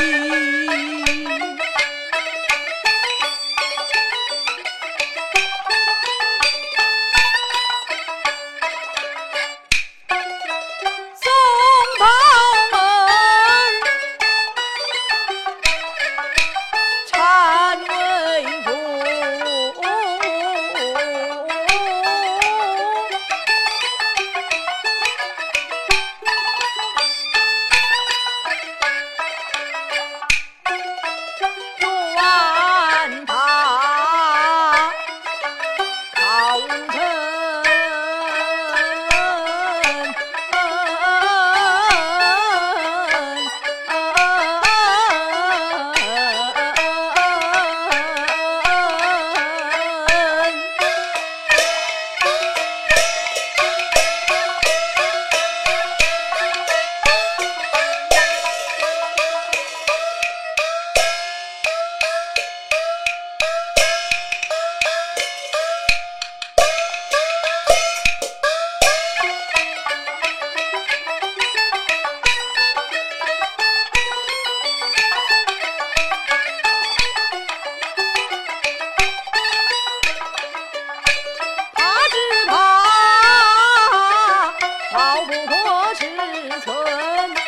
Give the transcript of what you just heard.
Thank. 不过尺寸